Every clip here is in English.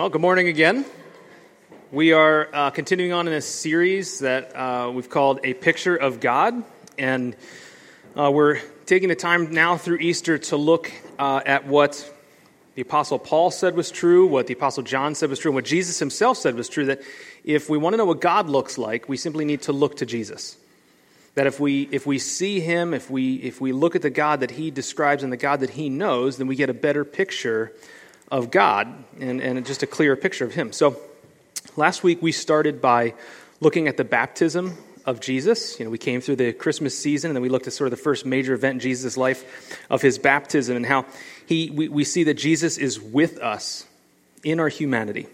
Well, good morning again. We are uh, continuing on in this series that uh, we've called A Picture of God. And uh, we're taking the time now through Easter to look uh, at what the Apostle Paul said was true, what the Apostle John said was true, and what Jesus himself said was true that if we want to know what God looks like, we simply need to look to Jesus. That if we, if we see him, if we, if we look at the God that he describes and the God that he knows, then we get a better picture of God and, and just a clearer picture of Him. So last week we started by looking at the baptism of Jesus. You know, we came through the Christmas season and then we looked at sort of the first major event in Jesus' life of his baptism and how he, we, we see that Jesus is with us in our humanity.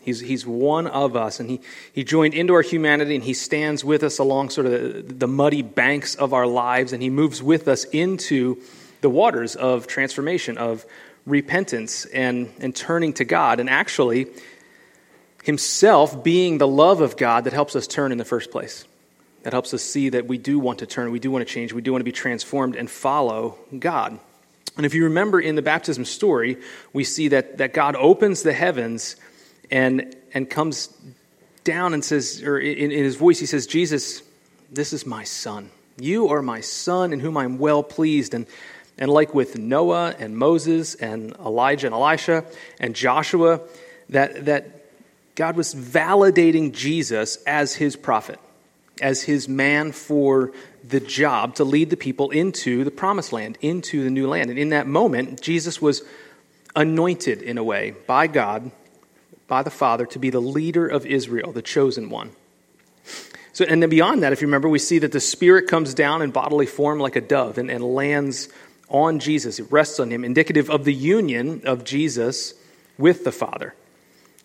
He's, he's one of us, and he, he joined into our humanity, and he stands with us along sort of the, the muddy banks of our lives, and he moves with us into the waters of transformation, of repentance and, and turning to God, and actually, Himself being the love of God that helps us turn in the first place. That helps us see that we do want to turn, we do want to change, we do want to be transformed and follow God. And if you remember in the baptism story, we see that, that God opens the heavens and, and comes down and says, or in, in his voice, he says, Jesus, this is my son. You are my son in whom I'm well pleased. And and like with Noah and Moses and Elijah and Elisha and Joshua, that, that God was validating Jesus as his prophet, as his man for the job to lead the people into the promised land, into the new land. And in that moment, Jesus was anointed in a way by God, by the Father, to be the leader of Israel, the chosen one. So, and then beyond that, if you remember, we see that the Spirit comes down in bodily form like a dove and, and lands on Jesus. It rests on him, indicative of the union of Jesus with the Father,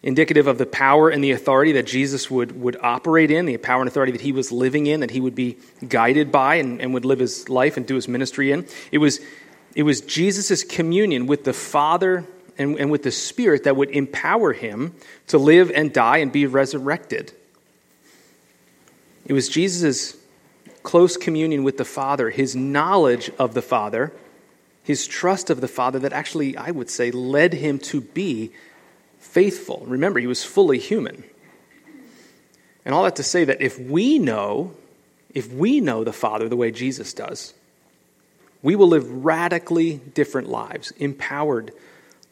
indicative of the power and the authority that Jesus would, would operate in, the power and authority that he was living in, that he would be guided by and, and would live his life and do his ministry in. It was, it was Jesus' communion with the Father and, and with the Spirit that would empower him to live and die and be resurrected. It was Jesus' close communion with the Father, his knowledge of the Father his trust of the Father that actually, I would say, led him to be faithful. Remember, he was fully human. And all that to say that if we know, if we know the Father the way Jesus does, we will live radically different lives, empowered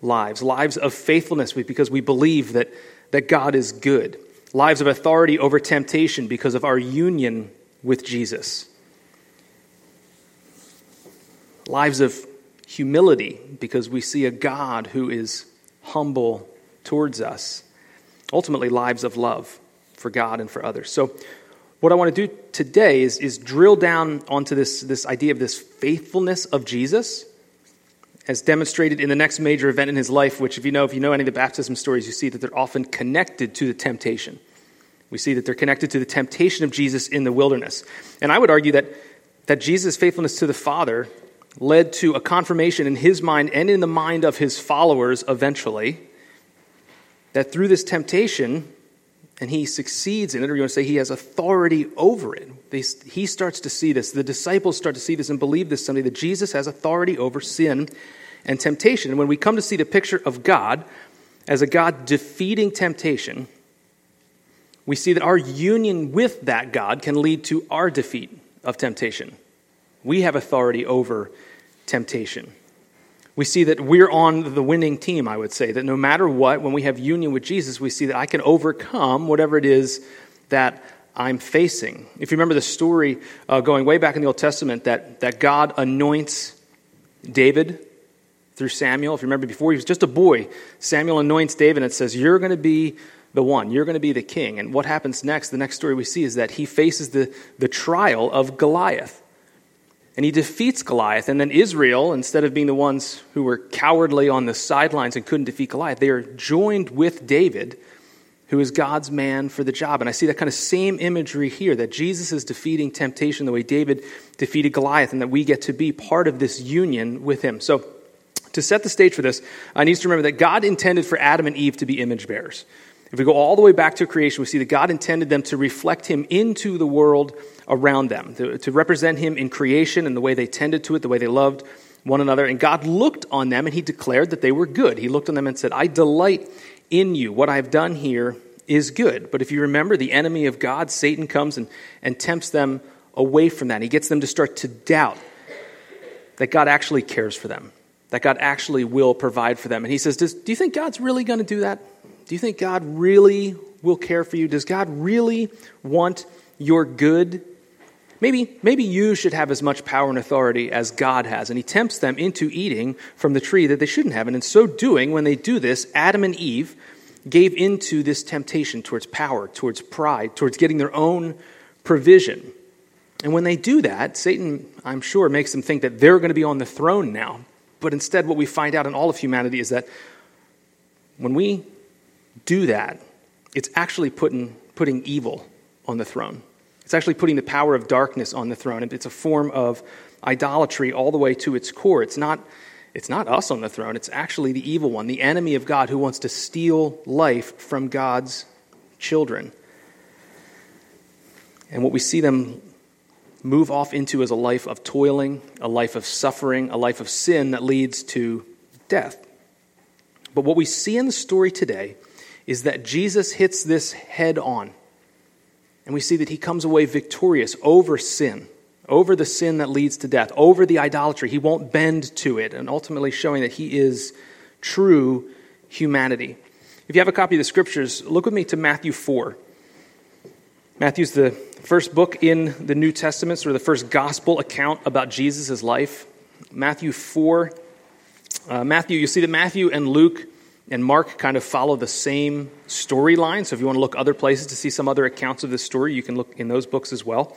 lives, lives of faithfulness because we believe that, that God is good, lives of authority over temptation because of our union with Jesus, lives of humility because we see a God who is humble towards us. Ultimately, lives of love for God and for others. So, what I want to do today is, is drill down onto this, this idea of this faithfulness of Jesus as demonstrated in the next major event in his life, which, if you know, if you know any of the baptism stories, you see that they're often connected to the temptation. We see that they're connected to the temptation of Jesus in the wilderness. And I would argue that, that Jesus' faithfulness to the Father led to a confirmation in his mind and in the mind of his followers eventually that through this temptation, and he succeeds in it, or you want to say he has authority over it. He starts to see this. The disciples start to see this and believe this someday that Jesus has authority over sin and temptation. And when we come to see the picture of God as a God defeating temptation, we see that our union with that God can lead to our defeat of temptation. We have authority over temptation. We see that we're on the winning team, I would say, that no matter what, when we have union with Jesus, we see that I can overcome whatever it is that I'm facing. If you remember the story uh, going way back in the Old Testament, that, that God anoints David through Samuel. If you remember before he was just a boy, Samuel anoints David and says, You're going to be the one, you're going to be the king. And what happens next, the next story we see is that he faces the, the trial of Goliath. And he defeats Goliath. And then Israel, instead of being the ones who were cowardly on the sidelines and couldn't defeat Goliath, they are joined with David, who is God's man for the job. And I see that kind of same imagery here that Jesus is defeating temptation the way David defeated Goliath, and that we get to be part of this union with him. So, to set the stage for this, I need to remember that God intended for Adam and Eve to be image bearers. If we go all the way back to creation, we see that God intended them to reflect him into the world around them, to, to represent him in creation and the way they tended to it, the way they loved one another. And God looked on them and he declared that they were good. He looked on them and said, I delight in you. What I've done here is good. But if you remember, the enemy of God, Satan, comes and, and tempts them away from that. He gets them to start to doubt that God actually cares for them, that God actually will provide for them. And he says, Do you think God's really going to do that? Do you think God really will care for you? Does God really want your good? Maybe, maybe you should have as much power and authority as God has. And he tempts them into eating from the tree that they shouldn't have. And in so doing, when they do this, Adam and Eve gave into this temptation towards power, towards pride, towards getting their own provision. And when they do that, Satan, I'm sure, makes them think that they're going to be on the throne now. But instead, what we find out in all of humanity is that when we do that, it's actually putting, putting evil on the throne. It's actually putting the power of darkness on the throne. It's a form of idolatry all the way to its core. It's not, it's not us on the throne, it's actually the evil one, the enemy of God who wants to steal life from God's children. And what we see them move off into is a life of toiling, a life of suffering, a life of sin that leads to death. But what we see in the story today is that Jesus hits this head on. And we see that he comes away victorious over sin, over the sin that leads to death, over the idolatry. He won't bend to it, and ultimately showing that he is true humanity. If you have a copy of the scriptures, look with me to Matthew 4. Matthew's the first book in the New Testament, sort of the first gospel account about Jesus' life. Matthew 4. Uh, Matthew, you see that Matthew and Luke and Mark kind of follow the same storyline. So if you want to look other places to see some other accounts of this story, you can look in those books as well.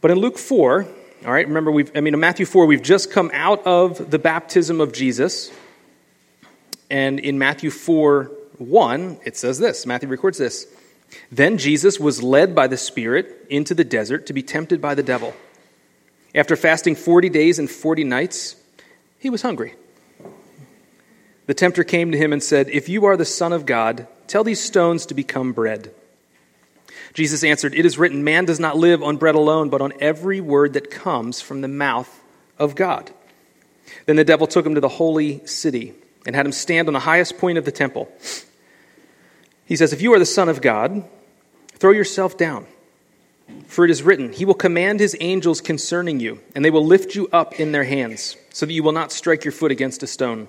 But in Luke 4, all right, remember, we've, I mean, in Matthew 4, we've just come out of the baptism of Jesus. And in Matthew 4 1, it says this Matthew records this. Then Jesus was led by the Spirit into the desert to be tempted by the devil. After fasting 40 days and 40 nights, he was hungry. The tempter came to him and said, If you are the Son of God, tell these stones to become bread. Jesus answered, It is written, Man does not live on bread alone, but on every word that comes from the mouth of God. Then the devil took him to the holy city and had him stand on the highest point of the temple. He says, If you are the Son of God, throw yourself down. For it is written, He will command His angels concerning you, and they will lift you up in their hands, so that you will not strike your foot against a stone.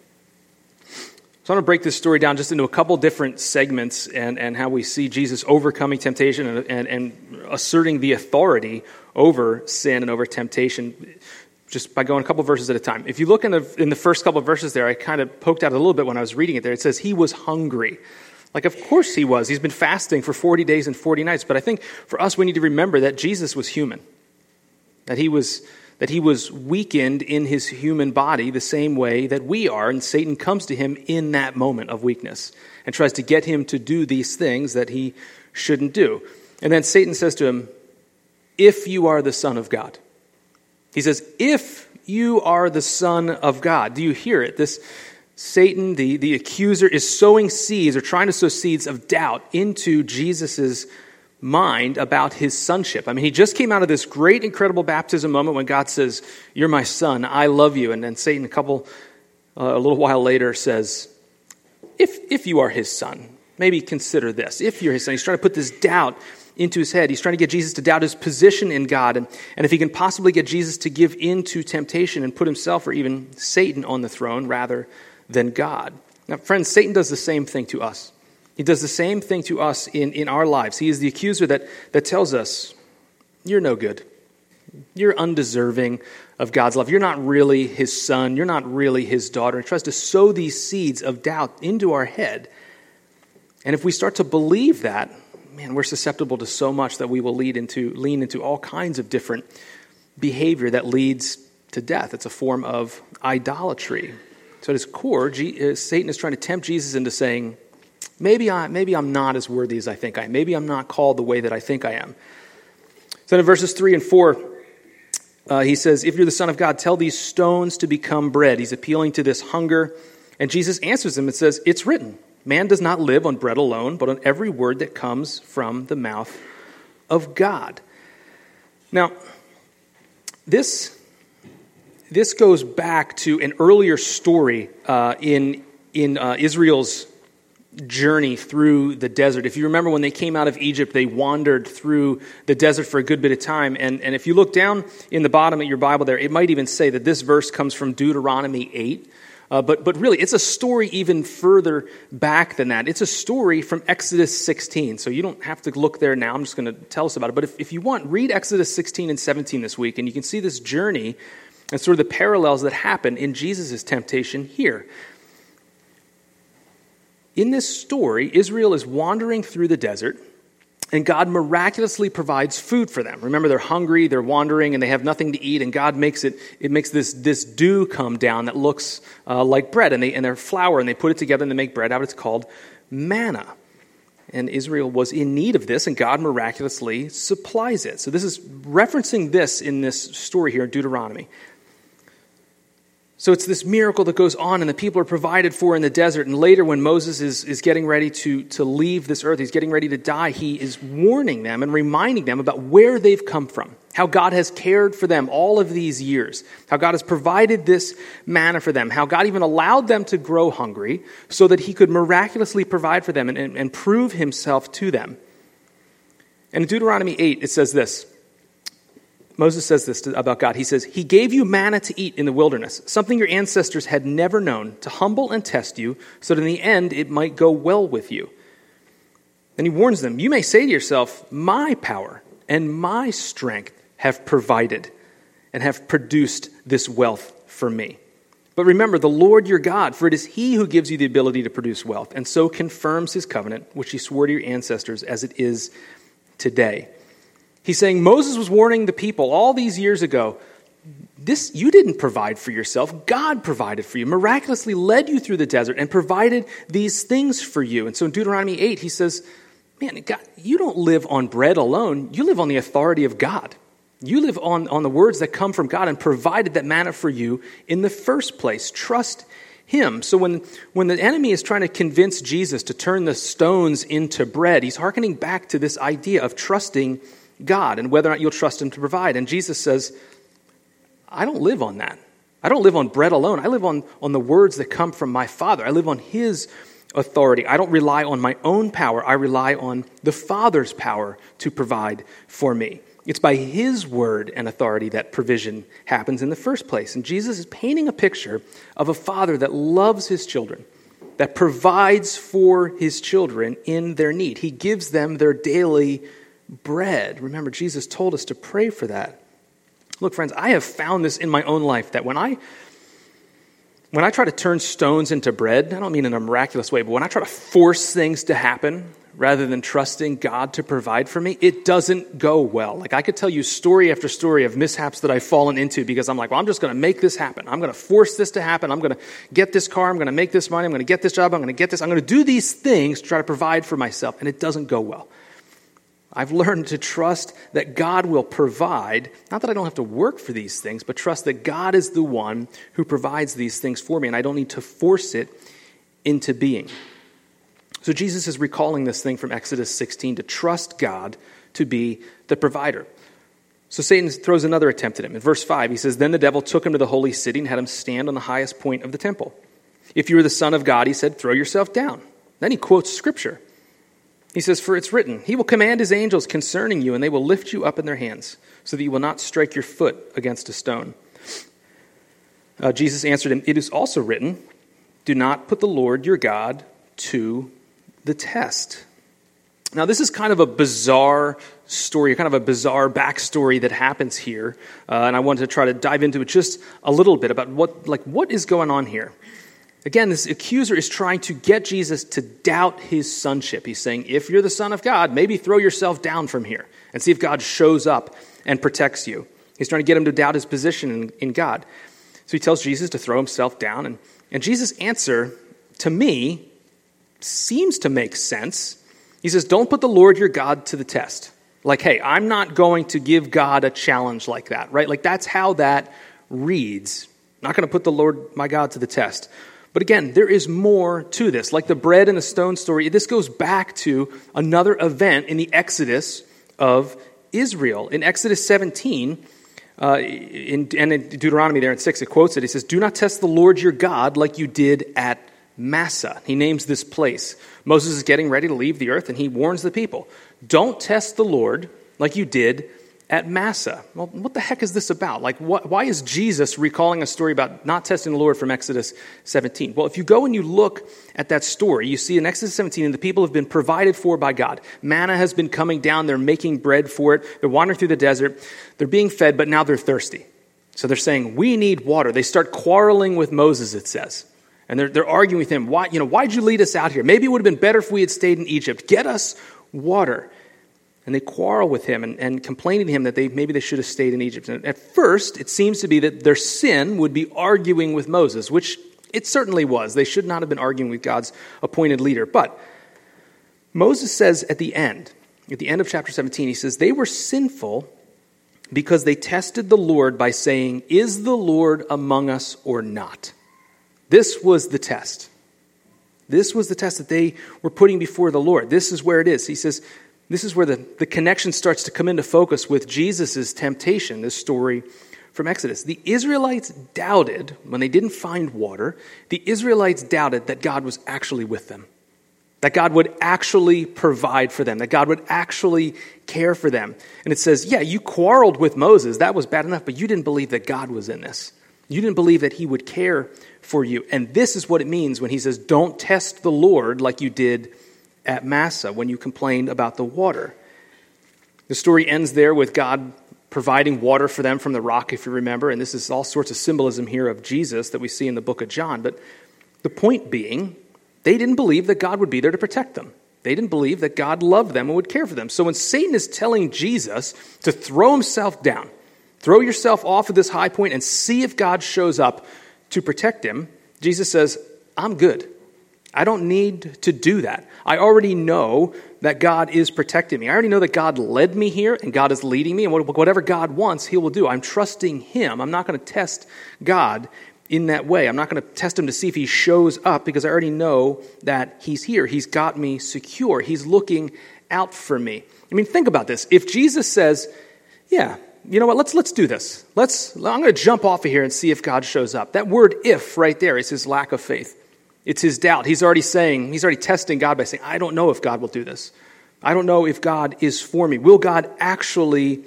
So I want to break this story down just into a couple different segments and, and how we see Jesus overcoming temptation and, and, and asserting the authority over sin and over temptation just by going a couple verses at a time. If you look in the, in the first couple verses there, I kind of poked out a little bit when I was reading it there. It says, He was hungry. Like, of course he was. He's been fasting for 40 days and 40 nights. But I think for us, we need to remember that Jesus was human, that he was, that he was weakened in his human body the same way that we are. And Satan comes to him in that moment of weakness and tries to get him to do these things that he shouldn't do. And then Satan says to him, If you are the Son of God. He says, If you are the Son of God. Do you hear it? This Satan, the, the accuser, is sowing seeds or trying to sow seeds of doubt into Jesus' mind about his sonship. I mean, he just came out of this great, incredible baptism moment when God says, You're my son, I love you. And then Satan, a couple, uh, a little while later, says, if, if you are his son, maybe consider this. If you're his son, he's trying to put this doubt into his head. He's trying to get Jesus to doubt his position in God. And, and if he can possibly get Jesus to give in to temptation and put himself or even Satan on the throne rather than God. Now, friends, Satan does the same thing to us. He does the same thing to us in, in our lives. He is the accuser that, that tells us, You're no good. You're undeserving of God's love. You're not really his son. You're not really his daughter. He tries to sow these seeds of doubt into our head. And if we start to believe that, man, we're susceptible to so much that we will lead into, lean into all kinds of different behavior that leads to death. It's a form of idolatry. So at his core, uh, Satan is trying to tempt Jesus into saying, Maybe, I, maybe I'm not as worthy as I think I am. Maybe I'm not called the way that I think I am. So in verses 3 and 4, uh, he says, If you're the Son of God, tell these stones to become bread. He's appealing to this hunger. And Jesus answers him and says, It's written, man does not live on bread alone, but on every word that comes from the mouth of God. Now, this, this goes back to an earlier story uh, in, in uh, Israel's journey through the desert. If you remember when they came out of Egypt, they wandered through the desert for a good bit of time. And, and if you look down in the bottom of your Bible there, it might even say that this verse comes from Deuteronomy 8. Uh, but, but really, it's a story even further back than that. It's a story from Exodus 16. So you don't have to look there now. I'm just going to tell us about it. But if, if you want, read Exodus 16 and 17 this week, and you can see this journey and sort of the parallels that happen in Jesus' temptation here. In this story, Israel is wandering through the desert and God miraculously provides food for them. Remember, they're hungry, they're wandering, and they have nothing to eat, and God makes it, it makes this, this dew come down that looks uh, like bread, and, they, and they're flour, and they put it together and they make bread out. It's called manna. And Israel was in need of this, and God miraculously supplies it. So, this is referencing this in this story here in Deuteronomy. So it's this miracle that goes on, and the people are provided for in the desert. And later, when Moses is, is getting ready to, to leave this earth, he's getting ready to die, he is warning them and reminding them about where they've come from, how God has cared for them all of these years, how God has provided this manna for them, how God even allowed them to grow hungry so that he could miraculously provide for them and, and, and prove himself to them. And in Deuteronomy 8, it says this. Moses says this about God. He says, He gave you manna to eat in the wilderness, something your ancestors had never known, to humble and test you, so that in the end it might go well with you. Then he warns them, You may say to yourself, My power and my strength have provided and have produced this wealth for me. But remember, the Lord your God, for it is He who gives you the ability to produce wealth, and so confirms His covenant, which He swore to your ancestors as it is today. He's saying Moses was warning the people all these years ago this you didn't provide for yourself. God provided for you miraculously led you through the desert and provided these things for you. And so in deuteronomy 8 he says man god, you don't live on bread alone. You live on the authority of god. You live on, on the words that come from god and provided that manna for you in the first place. Trust him. So when, when the enemy is trying to convince jesus to turn the stones into bread he's hearkening back to this idea of trusting God and whether or not you'll trust Him to provide. And Jesus says, I don't live on that. I don't live on bread alone. I live on, on the words that come from my Father. I live on His authority. I don't rely on my own power. I rely on the Father's power to provide for me. It's by His word and authority that provision happens in the first place. And Jesus is painting a picture of a Father that loves His children, that provides for His children in their need. He gives them their daily bread. Remember, Jesus told us to pray for that. Look, friends, I have found this in my own life that when I when I try to turn stones into bread, I don't mean in a miraculous way, but when I try to force things to happen rather than trusting God to provide for me, it doesn't go well. Like I could tell you story after story of mishaps that I've fallen into because I'm like, well, I'm just going to make this happen. I'm going to force this to happen. I'm going to get this car. I'm going to make this money. I'm going to get this job. I'm going to get this. I'm going to do these things to try to provide for myself. And it doesn't go well. I've learned to trust that God will provide, not that I don't have to work for these things, but trust that God is the one who provides these things for me, and I don't need to force it into being. So Jesus is recalling this thing from Exodus 16 to trust God to be the provider. So Satan throws another attempt at him. In verse 5, he says, Then the devil took him to the holy city and had him stand on the highest point of the temple. If you are the Son of God, he said, throw yourself down. Then he quotes Scripture. He says, For it's written, He will command His angels concerning you, and they will lift you up in their hands, so that you will not strike your foot against a stone. Uh, Jesus answered him, It is also written, Do not put the Lord your God to the test. Now, this is kind of a bizarre story, kind of a bizarre backstory that happens here, uh, and I wanted to try to dive into it just a little bit about what, like, what is going on here. Again, this accuser is trying to get Jesus to doubt his sonship. He's saying, if you're the Son of God, maybe throw yourself down from here and see if God shows up and protects you. He's trying to get him to doubt his position in, in God. So he tells Jesus to throw himself down. And, and Jesus' answer, to me, seems to make sense. He says, Don't put the Lord your God to the test. Like, hey, I'm not going to give God a challenge like that, right? Like, that's how that reads. not going to put the Lord my God to the test. But again, there is more to this. Like the bread and the stone story, this goes back to another event in the Exodus of Israel. In Exodus 17, uh, in, and in Deuteronomy there in 6, it quotes it. It says, Do not test the Lord your God like you did at Massah. He names this place. Moses is getting ready to leave the earth, and he warns the people Don't test the Lord like you did at Massah. Well, what the heck is this about? Like, what, why is Jesus recalling a story about not testing the Lord from Exodus 17? Well, if you go and you look at that story, you see in Exodus 17, and the people have been provided for by God. Manna has been coming down. They're making bread for it. They're wandering through the desert. They're being fed, but now they're thirsty. So they're saying, We need water. They start quarreling with Moses, it says. And they're, they're arguing with him. Why, you know, why'd you lead us out here? Maybe it would have been better if we had stayed in Egypt. Get us water and they quarrel with him and, and complaining to him that they, maybe they should have stayed in Egypt. And at first, it seems to be that their sin would be arguing with Moses, which it certainly was. They should not have been arguing with God's appointed leader. But Moses says at the end, at the end of chapter 17, he says, They were sinful because they tested the Lord by saying, Is the Lord among us or not? This was the test. This was the test that they were putting before the Lord. This is where it is. He says, this is where the, the connection starts to come into focus with Jesus' temptation, this story from Exodus. The Israelites doubted, when they didn't find water, the Israelites doubted that God was actually with them, that God would actually provide for them, that God would actually care for them. And it says, yeah, you quarreled with Moses. That was bad enough, but you didn't believe that God was in this. You didn't believe that he would care for you. And this is what it means when he says, don't test the Lord like you did at Massah when you complained about the water. The story ends there with God providing water for them from the rock, if you remember. And this is all sorts of symbolism here of Jesus that we see in the book of John. But the point being, they didn't believe that God would be there to protect them. They didn't believe that God loved them and would care for them. So when Satan is telling Jesus to throw himself down, throw yourself off of this high point and see if God shows up to protect him, Jesus says, I'm good. I don't need to do that. I already know that God is protecting me. I already know that God led me here and God is leading me, and whatever God wants, He will do. I'm trusting Him. I'm not going to test God in that way. I'm not going to test Him to see if He shows up because I already know that He's here. He's got me secure. He's looking out for me. I mean, think about this. If Jesus says, Yeah, you know what, let's, let's do this. Let's, I'm going to jump off of here and see if God shows up. That word if right there is his lack of faith. It's his doubt. He's already saying, he's already testing God by saying, I don't know if God will do this. I don't know if God is for me. Will God actually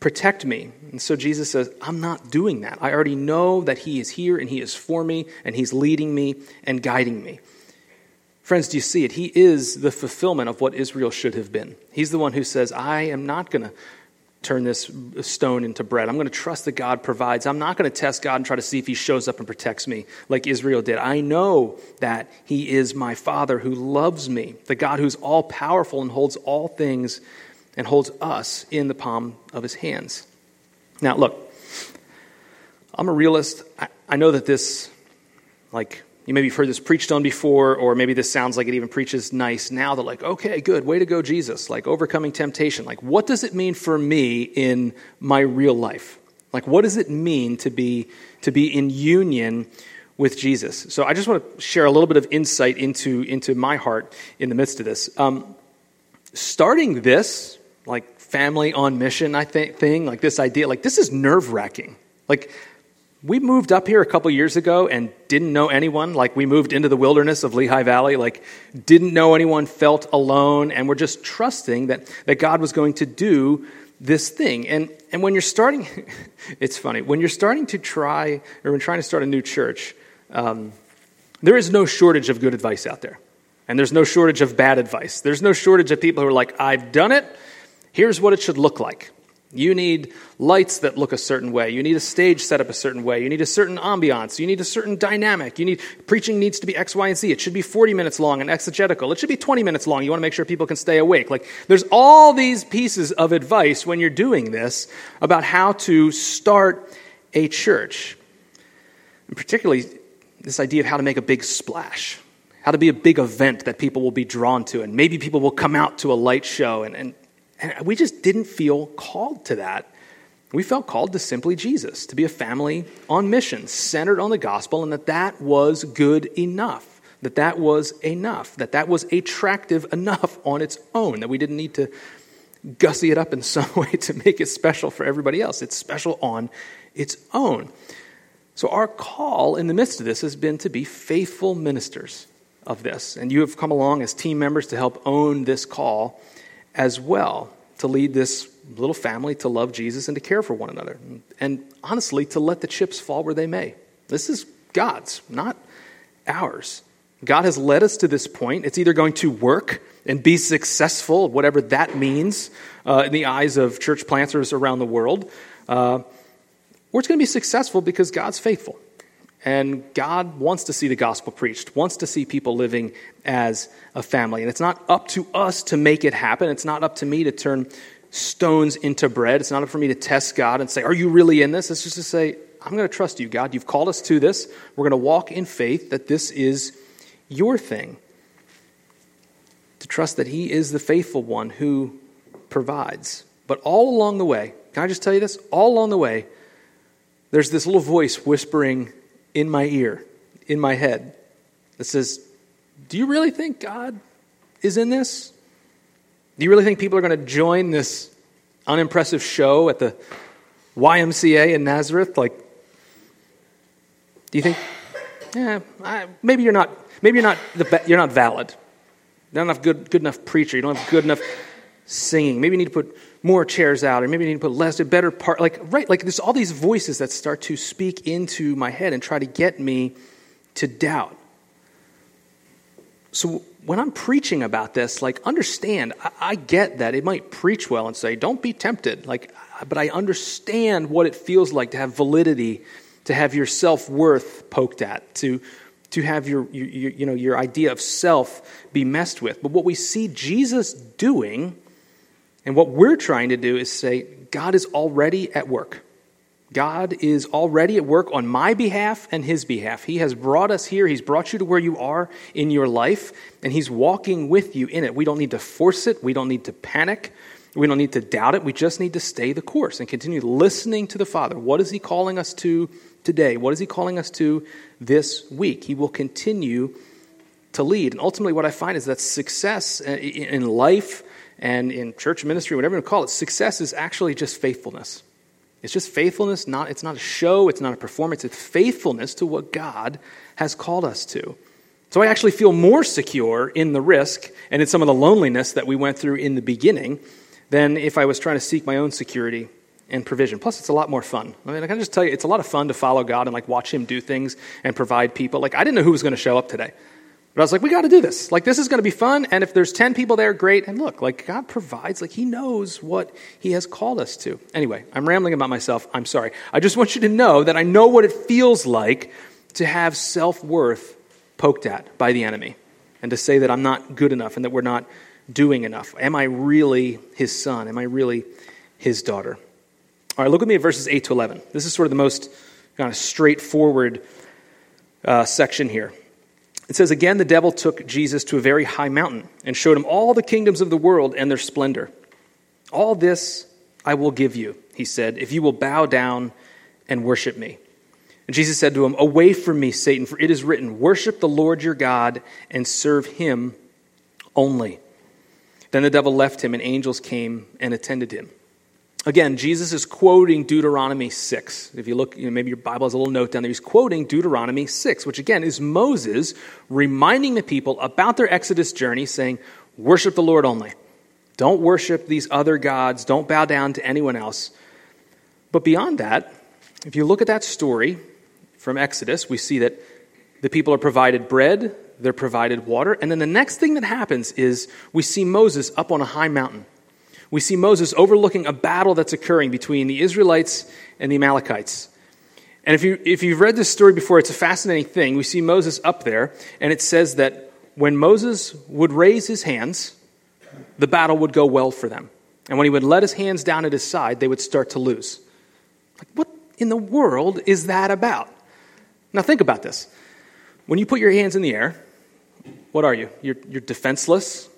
protect me? And so Jesus says, I'm not doing that. I already know that He is here and He is for me and He's leading me and guiding me. Friends, do you see it? He is the fulfillment of what Israel should have been. He's the one who says, I am not going to turn this stone into bread. I'm going to trust that God provides. I'm not going to test God and try to see if He shows up and protects me like Israel did. I know that He is my Father who loves me, the God who's all powerful and holds all things and holds us in the palm of His hands. Now, look, I'm a realist. I, I know that this, like, you maybe have heard this preached on before, or maybe this sounds like it even preaches nice now. They're like, okay, good, way to go, Jesus. Like overcoming temptation. Like, what does it mean for me in my real life? Like, what does it mean to be to be in union with Jesus? So, I just want to share a little bit of insight into into my heart in the midst of this. Um, starting this, like family on mission, I think thing, like this idea, like this is nerve wracking. Like we moved up here a couple years ago and didn't know anyone. Like, we moved into the wilderness of Lehigh Valley, like, didn't know anyone, felt alone, and we're just trusting that, that God was going to do this thing. And, and when you're starting, it's funny, when you're starting to try, or when trying to start a new church, um, there is no shortage of good advice out there. And there's no shortage of bad advice. There's no shortage of people who are like, I've done it, here's what it should look like. You need lights that look a certain way. You need a stage set up a certain way. You need a certain ambiance. You need a certain dynamic. You need preaching needs to be X, Y, and Z. It should be 40 minutes long and exegetical. It should be 20 minutes long. You want to make sure people can stay awake. Like there's all these pieces of advice when you're doing this about how to start a church. And particularly this idea of how to make a big splash. how to be a big event that people will be drawn to, and maybe people will come out to a light show. And, and, and we just didn't feel called to that. We felt called to simply Jesus, to be a family on mission, centered on the gospel, and that that was good enough, that that was enough, that that was attractive enough on its own, that we didn't need to gussy it up in some way to make it special for everybody else. It's special on its own. So, our call in the midst of this has been to be faithful ministers of this. And you have come along as team members to help own this call as well, to lead this little family to love Jesus and to care for one another. And honestly, to let the chips fall where they may. This is God's, not ours. God has led us to this point. It's either going to work and be successful, whatever that means uh, in the eyes of church planters around the world, uh, or it's going to be successful because God's faithful. And God wants to see the gospel preached, wants to see people living as a family. And it's not up to us to make it happen. It's not up to me to turn stones into bread. It's not up for me to test God and say, Are you really in this? It's just to say, I'm going to trust you, God. You've called us to this. We're going to walk in faith that this is your thing. To trust that He is the faithful one who provides. But all along the way, can I just tell you this? All along the way, there's this little voice whispering in my ear, in my head, that says, Do you really think God is in this? Do you really think people are going to join this unimpressive show at the YMCA in Nazareth? Like, do you think, yeah, I, maybe you're not, maybe you're not, the, you're not valid. You're not enough good, good enough preacher. You don't have good enough singing. Maybe you need to put more chairs out, or maybe I need to put less, a better part. Like, right, like there's all these voices that start to speak into my head and try to get me to doubt. So when I'm preaching about this, like, understand, I, I get that it might preach well and say, don't be tempted. Like, but I understand what it feels like to have validity, to have your self worth poked at, to to have your, your, you know, your idea of self be messed with. But what we see Jesus doing and what we're trying to do is say, God is already at work. God is already at work on my behalf and his behalf. He has brought us here. He's brought you to where you are in your life, and he's walking with you in it. We don't need to force it. We don't need to panic. We don't need to doubt it. We just need to stay the course and continue listening to the Father. What is he calling us to today? What is he calling us to this week? He will continue to lead. And ultimately, what I find is that success uh, in life, and in church ministry, whatever you call it, success is actually just faithfulness. It's just faithfulness, not, it's not a show, it's not a performance, it's faithfulness to what God has called us to. So I actually feel more secure in the risk and in some of the loneliness that we went through in the beginning than if I was trying to seek my own security and provision. Plus, it's a lot more fun. I mean, I can just tell you, it's a lot of fun to follow God and like watch Him do things and provide people. Like, I didn't know who was going to show up today. But I was like, we got to do this. Like, this is going to be fun. And if there's 10 people there, great. And look, like, God provides. Like, He knows what He has called us to. Anyway, I'm rambling about myself. I'm sorry. I just want you to know that I know what it feels like to have self worth poked at by the enemy and to say that I'm not good enough and that we're not doing enough. Am I really His son? Am I really His daughter? All right, look with me at verses 8 to 11. This is sort of the most kind of straightforward uh, section here. It says, Again, the devil took Jesus to a very high mountain and showed him all the kingdoms of the world and their splendor. All this I will give you, he said, if you will bow down and worship me. And Jesus said to him, Away from me, Satan, for it is written, Worship the Lord your God and serve him only. Then the devil left him, and angels came and attended him. Again, Jesus is quoting Deuteronomy 6. If you look, you know, maybe your Bible has a little note down there. He's quoting Deuteronomy 6, which again is Moses reminding the people about their Exodus journey, saying, Worship the Lord only. Don't worship these other gods. Don't bow down to anyone else. But beyond that, if you look at that story from Exodus, we see that the people are provided bread, they're provided water, and then the next thing that happens is we see Moses up on a high mountain we see Moses overlooking a battle that's occurring between the Israelites and the Amalekites. And if, you, if you've read this story before, it's a fascinating thing. We see Moses up there, and it says that when Moses would raise his hands, the battle would go well for them. And when he would let his hands down at his side, they would start to lose. Like, what in the world is that about? Now, think about this. When you put your hands in the air, what are you? You're, you're defenseless.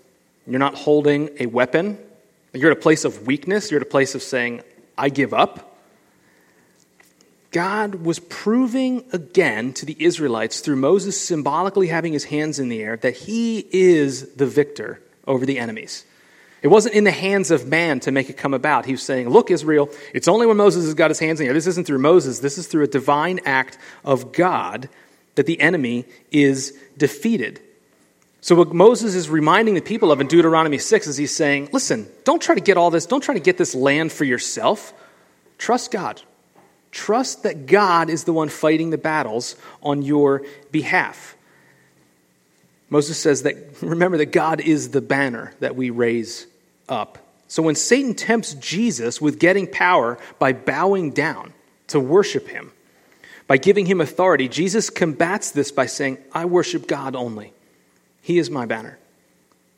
You're not holding a weapon. You're at a place of weakness. You're at a place of saying, I give up. God was proving again to the Israelites through Moses symbolically having his hands in the air that he is the victor over the enemies. It wasn't in the hands of man to make it come about. He was saying, Look, Israel, it's only when Moses has got his hands in the air. This isn't through Moses, this is through a divine act of God that the enemy is defeated. So, what Moses is reminding the people of in Deuteronomy 6 is he's saying, Listen, don't try to get all this, don't try to get this land for yourself. Trust God. Trust that God is the one fighting the battles on your behalf. Moses says that, remember that God is the banner that we raise up. So when Satan tempts Jesus with getting power by bowing down to worship him, by giving him authority, Jesus combats this by saying, I worship God only. He is my banner.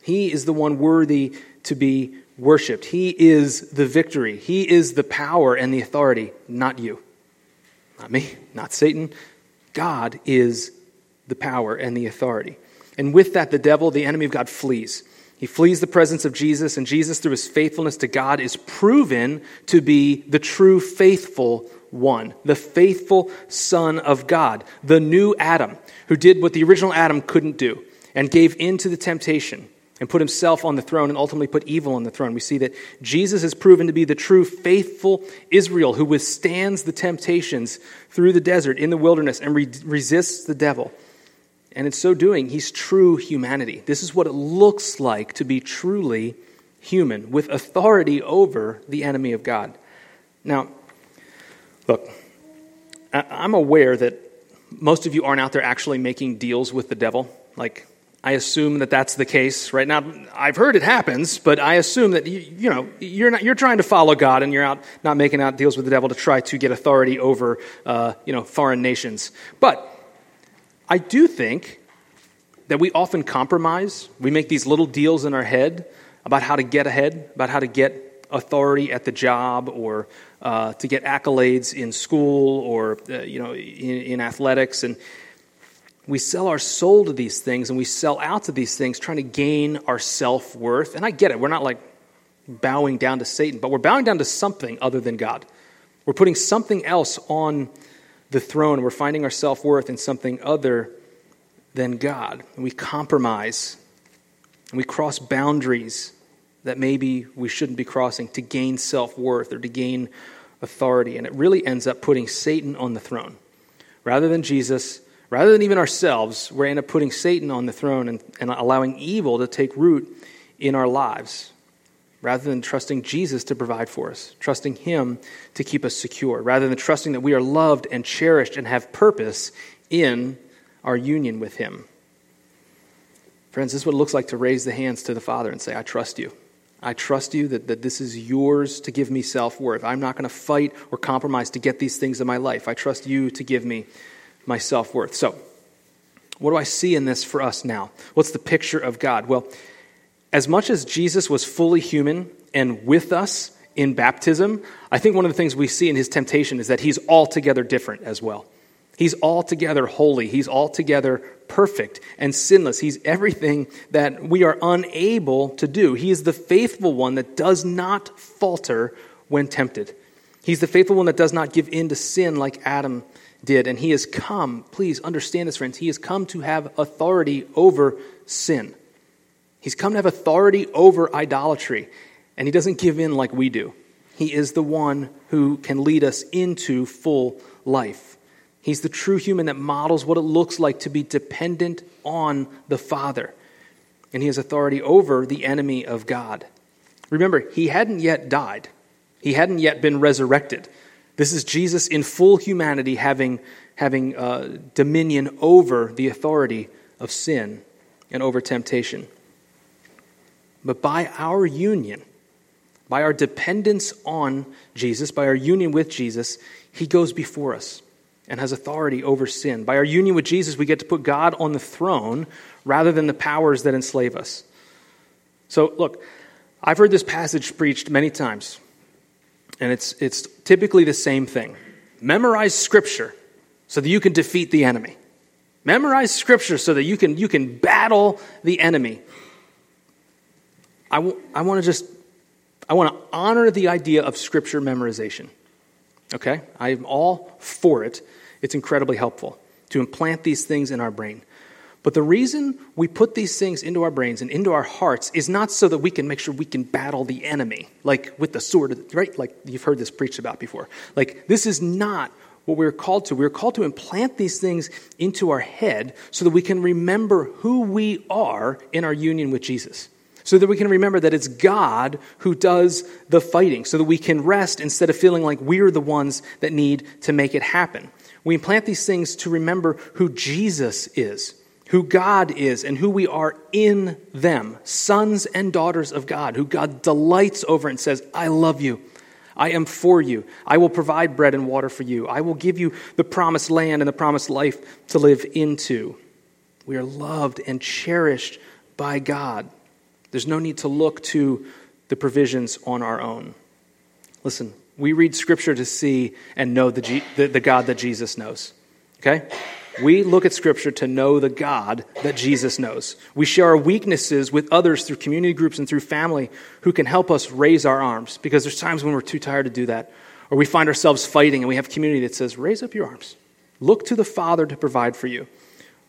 He is the one worthy to be worshiped. He is the victory. He is the power and the authority, not you. Not me, not Satan. God is the power and the authority. And with that, the devil, the enemy of God, flees. He flees the presence of Jesus, and Jesus, through his faithfulness to God, is proven to be the true faithful one, the faithful Son of God, the new Adam, who did what the original Adam couldn't do and gave in to the temptation and put himself on the throne and ultimately put evil on the throne. We see that Jesus is proven to be the true faithful Israel who withstands the temptations through the desert, in the wilderness, and re- resists the devil. And in so doing, he's true humanity. This is what it looks like to be truly human, with authority over the enemy of God. Now, look, I'm aware that most of you aren't out there actually making deals with the devil. Like, I assume that that's the case right now. I've heard it happens, but I assume that you, you, know you're not you're trying to follow God and you're out not making out deals with the devil to try to get authority over uh, you know foreign nations. But I do think that we often compromise. We make these little deals in our head about how to get ahead, about how to get authority at the job, or uh, to get accolades in school, or uh, you know in, in athletics and we sell our soul to these things and we sell out to these things trying to gain our self worth. And I get it. We're not like bowing down to Satan, but we're bowing down to something other than God. We're putting something else on the throne. We're finding our self worth in something other than God. And we compromise and we cross boundaries that maybe we shouldn't be crossing to gain self worth or to gain authority. And it really ends up putting Satan on the throne. Rather than Jesus, Rather than even ourselves, we end up putting Satan on the throne and, and allowing evil to take root in our lives rather than trusting Jesus to provide for us, trusting Him to keep us secure, rather than trusting that we are loved and cherished and have purpose in our union with Him. Friends, this is what it looks like to raise the hands to the Father and say, I trust you. I trust you that, that this is yours to give me self worth. I'm not going to fight or compromise to get these things in my life. I trust you to give me my self worth. So, what do I see in this for us now? What's the picture of God? Well, as much as Jesus was fully human and with us in baptism, I think one of the things we see in his temptation is that he's altogether different as well. He's altogether holy. He's altogether perfect and sinless. He's everything that we are unable to do. He is the faithful one that does not falter when tempted. He's the faithful one that does not give in to sin like Adam did. And he has come, please understand this, friends, he has come to have authority over sin. He's come to have authority over idolatry. And he doesn't give in like we do. He is the one who can lead us into full life. He's the true human that models what it looks like to be dependent on the Father. And he has authority over the enemy of God. Remember, he hadn't yet died, he hadn't yet been resurrected. This is Jesus in full humanity having, having uh, dominion over the authority of sin and over temptation. But by our union, by our dependence on Jesus, by our union with Jesus, he goes before us and has authority over sin. By our union with Jesus, we get to put God on the throne rather than the powers that enslave us. So, look, I've heard this passage preached many times. And it's, it's typically the same thing memorize scripture so that you can defeat the enemy. Memorize Scripture so that you can, you can battle the enemy. I, w- I want to just, I want to honor the idea of Scripture memorization. Okay? I'm all for it. It's incredibly helpful to implant these things in our brain. But the reason we put these things into our brains and into our hearts is not so that we can make sure we can battle the enemy, like with the sword, right? Like you've heard this preached about before. Like, this is not what we're called to. We're called to implant these things into our head so that we can remember who we are in our union with Jesus. So that we can remember that it's God who does the fighting, so that we can rest instead of feeling like we're the ones that need to make it happen. We implant these things to remember who Jesus is who God is and who we are in them, sons and daughters of God, who God delights over and says, I love you. I am for you. I will provide bread and water for you. I will give you the promised land and the promised life to live into. We are loved and cherished by God. There's no need to look to the provisions on our own. Listen, we read Scripture to see and know the, G- the, the God that Jesus knows. Okay? We look at Scripture to know the God that Jesus knows. We share our weaknesses with others through community groups and through family who can help us raise our arms because there's times when we're too tired to do that. Or we find ourselves fighting and we have community that says, raise up your arms. Look to the Father to provide for you.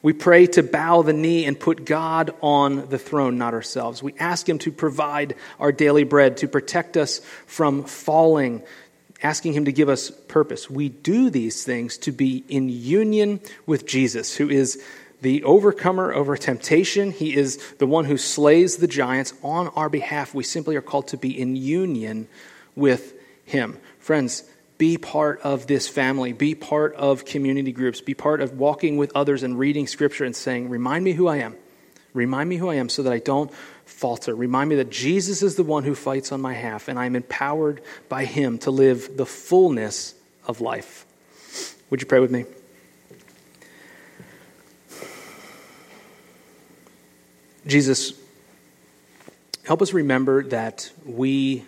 We pray to bow the knee and put God on the throne, not ourselves. We ask Him to provide our daily bread, to protect us from falling, asking Him to give us purpose. We do these things to be in union with Jesus, who is the overcomer over temptation. He is the one who slays the giants on our behalf. We simply are called to be in union with Him. Friends, be part of this family. Be part of community groups. Be part of walking with others and reading Scripture and saying, Remind me who I am. Remind me who I am so that I don't falter. Remind me that Jesus is the one who fights on my behalf, and I'm empowered by him to live the fullness of life. Would you pray with me? Jesus, help us remember that we,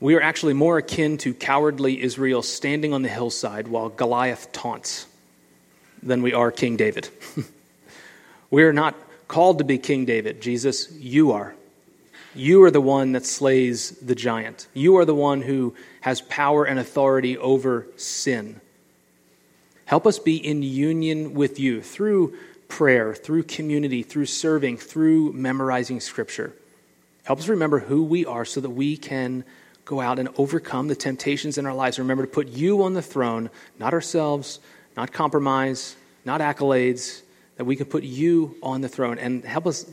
we are actually more akin to cowardly Israel standing on the hillside while Goliath taunts than we are King David. we are not called to be King David. Jesus, you are. You are the one that slays the giant. You are the one who has power and authority over sin. Help us be in union with you through prayer, through community, through serving, through memorizing scripture. Help us remember who we are so that we can go out and overcome the temptations in our lives. Remember to put you on the throne, not ourselves, not compromise, not accolades, that we can put you on the throne and help us,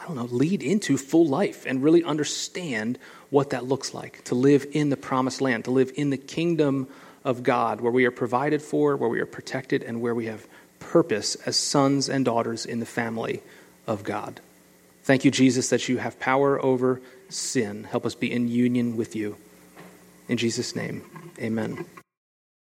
I don't know, lead into full life and really understand what that looks like to live in the promised land, to live in the kingdom of God, where we are provided for, where we are protected, and where we have purpose as sons and daughters in the family of God. Thank you, Jesus, that you have power over sin. Help us be in union with you. In Jesus' name, amen.